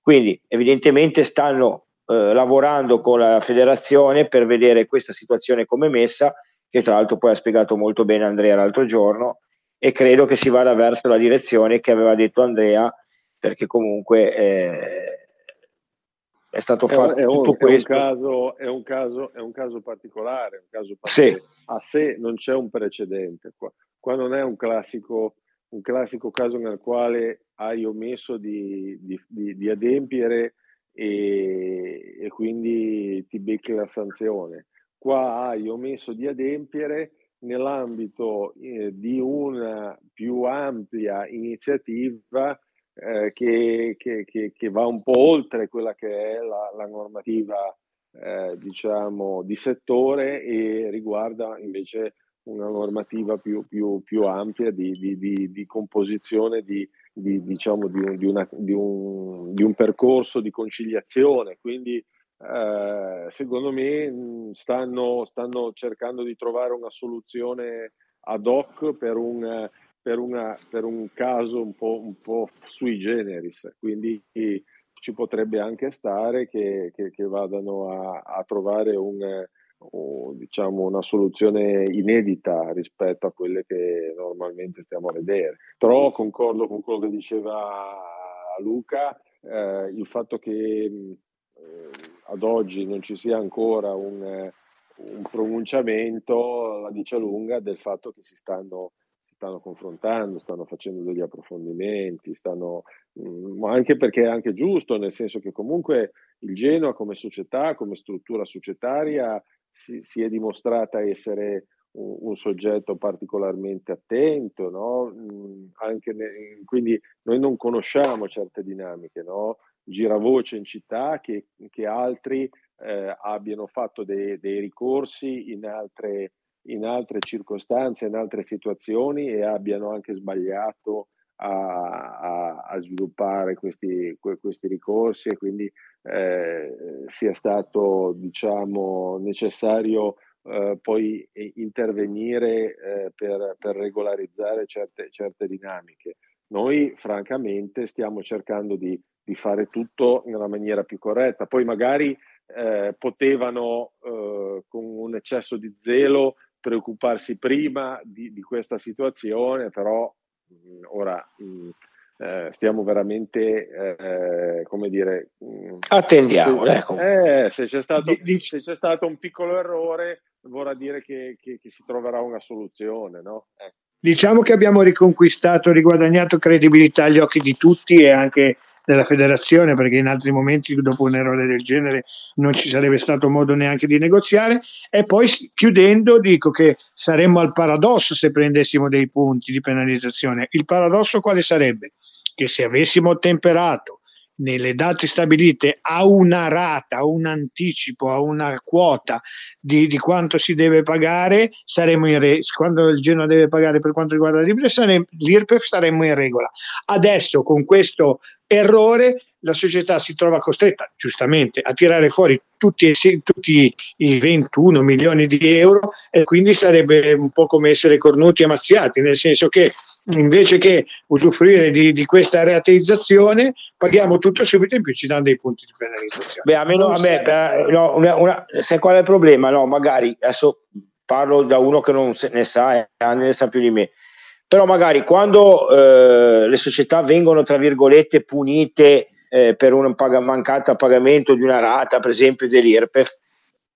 Speaker 4: Quindi evidentemente stanno eh, lavorando con la federazione per vedere questa situazione come messa, che tra l'altro poi ha spiegato molto bene Andrea l'altro giorno, e credo che si vada verso la direzione che aveva detto Andrea, perché comunque eh, è stato fatto
Speaker 5: è,
Speaker 4: tutto
Speaker 5: un,
Speaker 4: questo.
Speaker 5: È un, caso, è, un caso, è un caso particolare, un caso particolare. Sì. a sé non c'è un precedente. Qua, qua non è un classico, un classico, caso nel quale hai omesso di, di, di, di adempiere e, e, quindi ti becchi la sanzione. Qua hai omesso di adempiere nell'ambito eh, di una più ampia iniziativa eh, che, che, che, che, va un po' oltre quella che è la, la normativa eh, diciamo di settore e riguarda invece una normativa più, più, più ampia di, di, di, di, composizione di, diciamo, un, una, un, un, percorso di conciliazione. Quindi eh, secondo me stanno, stanno cercando di trovare una soluzione ad hoc per un per, una, per un caso un po', un po', sui generis, quindi ci potrebbe anche stare che, che, che vadano a, a trovare un, un, diciamo una soluzione inedita rispetto a quelle che normalmente stiamo a vedere. Però concordo con quello che diceva Luca, eh, il fatto che eh, ad oggi non ci sia ancora un, un pronunciamento la dice lunga del fatto che si stanno stanno confrontando, stanno facendo degli approfondimenti, stanno, mh, mm, anche perché è anche giusto, nel senso che comunque il Genoa come società, come struttura societaria, si, si è dimostrata essere un, un, soggetto particolarmente attento, no? mh, mm, ne, quindi noi non conosciamo certe dinamiche, no? Gira voce in città che, che altri eh, abbiano fatto dei, dei ricorsi in altre in altre circostanze, in altre situazioni e abbiano anche sbagliato a, a, a sviluppare questi, questi, ricorsi e quindi eh, sia stato diciamo, necessario eh, poi intervenire eh, per, per, regolarizzare certe, certe, dinamiche. Noi francamente stiamo cercando di, di, fare tutto nella maniera più corretta, poi magari eh, potevano eh, con un eccesso di zelo preoccuparsi prima di, di questa situazione, però mh, mm, ora mh, mm, eh, stiamo veramente, eh, come dire...
Speaker 4: Mh, mm, Attendiamo,
Speaker 5: se,
Speaker 4: ecco.
Speaker 5: eh, se, c'è stato, se, c'è stato, un piccolo errore, vorrà dire che, che, che si troverà una soluzione, no?
Speaker 3: Ecco. Diciamo che abbiamo riconquistato, riguadagnato credibilità agli occhi di tutti e anche della federazione, perché in altri momenti, dopo un errore del genere, non ci sarebbe stato modo neanche di negoziare. E poi chiudendo, dico che saremmo al paradosso se prendessimo dei punti di penalizzazione. Il paradosso quale sarebbe? Che se avessimo temperato nelle date stabilite a una rata, a un anticipo, a una quota di, di quanto si deve pagare, saremo in re- quando il Genoa deve pagare per quanto riguarda l'IRPEF saremmo in regola. Adesso con questo errore la società si trova costretta, giustamente, a tirare fuori tutti, tutti, i 21 milioni di euro e quindi sarebbe un po' come essere cornuti e mazziati, nel senso che invece che usufruire di, di questa rateizzazione paghiamo tutto subito in più ci danno dei punti di penalizzazione.
Speaker 4: Beh, a me, no, a me beh, no, una, una, sai qual è il problema? No, magari adesso parlo da uno che non ne sa e ne sa più di me però magari quando eh, le società vengono tra virgolette punite eh, per un pag- mancato pagamento di una rata per esempio dell'IRPEF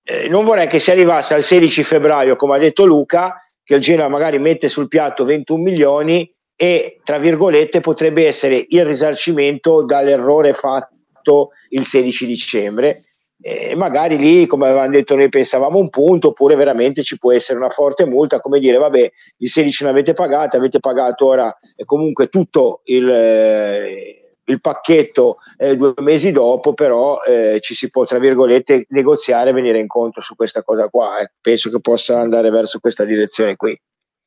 Speaker 4: eh, non vorrei che si arrivasse al 16 febbraio come ha detto Luca che il Genoa magari mette sul piatto 21 milioni e tra virgolette potrebbe essere il risarcimento dall'errore fatto il 16 dicembre e magari lì, come avevamo detto, noi pensavamo un punto, oppure veramente ci può essere una forte multa, come dire, vabbè, il 16 non avete pagato, avete pagato ora e comunque tutto il, eh, il pacchetto eh, due mesi dopo, però eh, ci si può, tra virgolette, negoziare e venire incontro su questa cosa qua. Eh. Penso che possa andare verso questa direzione qui.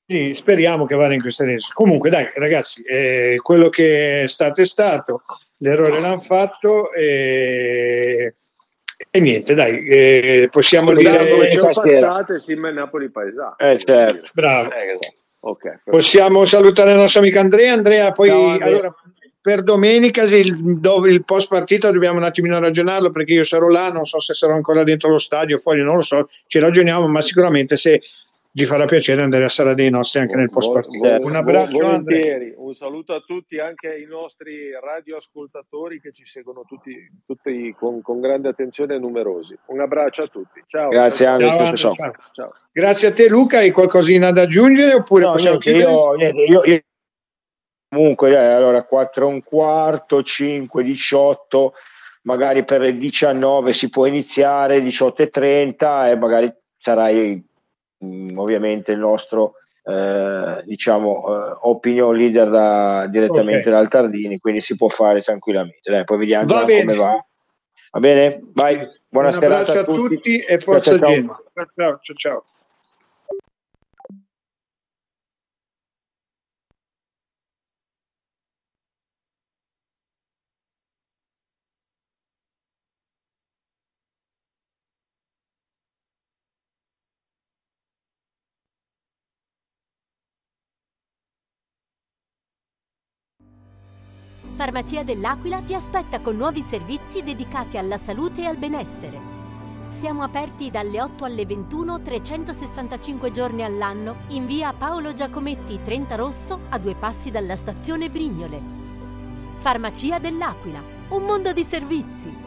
Speaker 3: Sì, speriamo che vada in questa direzione. Comunque, dai, ragazzi, eh, quello che è stato è stato, l'errore l'hanno fatto e e niente, dai, eh, possiamo
Speaker 5: Quindi
Speaker 3: dire...
Speaker 5: Ci passate, Sim Napoli Paesà.
Speaker 3: Eh, certo. Bravo. Eh, okay, possiamo salutare il nostro amico Andrea. Andrea, poi Ciao, allora, per domenica il, il, post partita dobbiamo un attimino ragionarlo perché io sarò là, non so se sarò ancora dentro lo stadio, fuori, non lo so, ci ragioniamo, ma sicuramente se gli farà piacere andare a Sala dei nostri anche nel post partita.
Speaker 5: Un abbraccio, volentieri. Un saluto a tutti, anche ai nostri radioascoltatori che ci seguono tutti, tutti con, con, grande attenzione e numerosi. Un abbraccio a tutti. Ciao.
Speaker 4: Grazie,
Speaker 5: ciao,
Speaker 4: ciao, ciao, ciao.
Speaker 3: ciao. ciao. Grazie a te, Luca. Hai qualcosina da aggiungere? Oppure
Speaker 4: no, possiamo niente, io, niente, io, io, comunque, dai, allora 4 e un quarto, 5, 18, magari per le 19 si può iniziare, 18 e 30 e magari sarai mh, mm, ovviamente il nostro eh, diciamo eh, opinion leader da, direttamente okay. dal Tardini quindi si può fare tranquillamente Dai, poi vediamo va come va va bene? vai buona serata a tutti.
Speaker 3: a tutti, e forza ciao, ciao. ciao ciao
Speaker 2: Farmacia dell'Aquila ti aspetta con nuovi servizi dedicati alla salute e al benessere. Siamo aperti dalle 8 alle 21 365 giorni all'anno in via Paolo Giacometti 30 Rosso a due passi dalla stazione Brignole. Farmacia dell'Aquila, un mondo di servizi.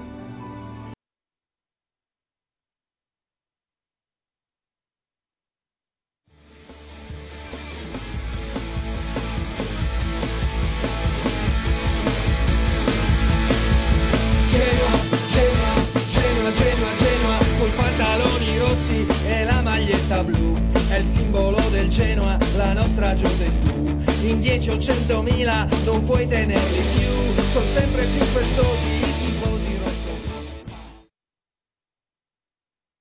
Speaker 1: Il simbolo del Genoa, la nostra gioventù. In 10 o 100 mila non puoi tenerli più, sono sempre più festosi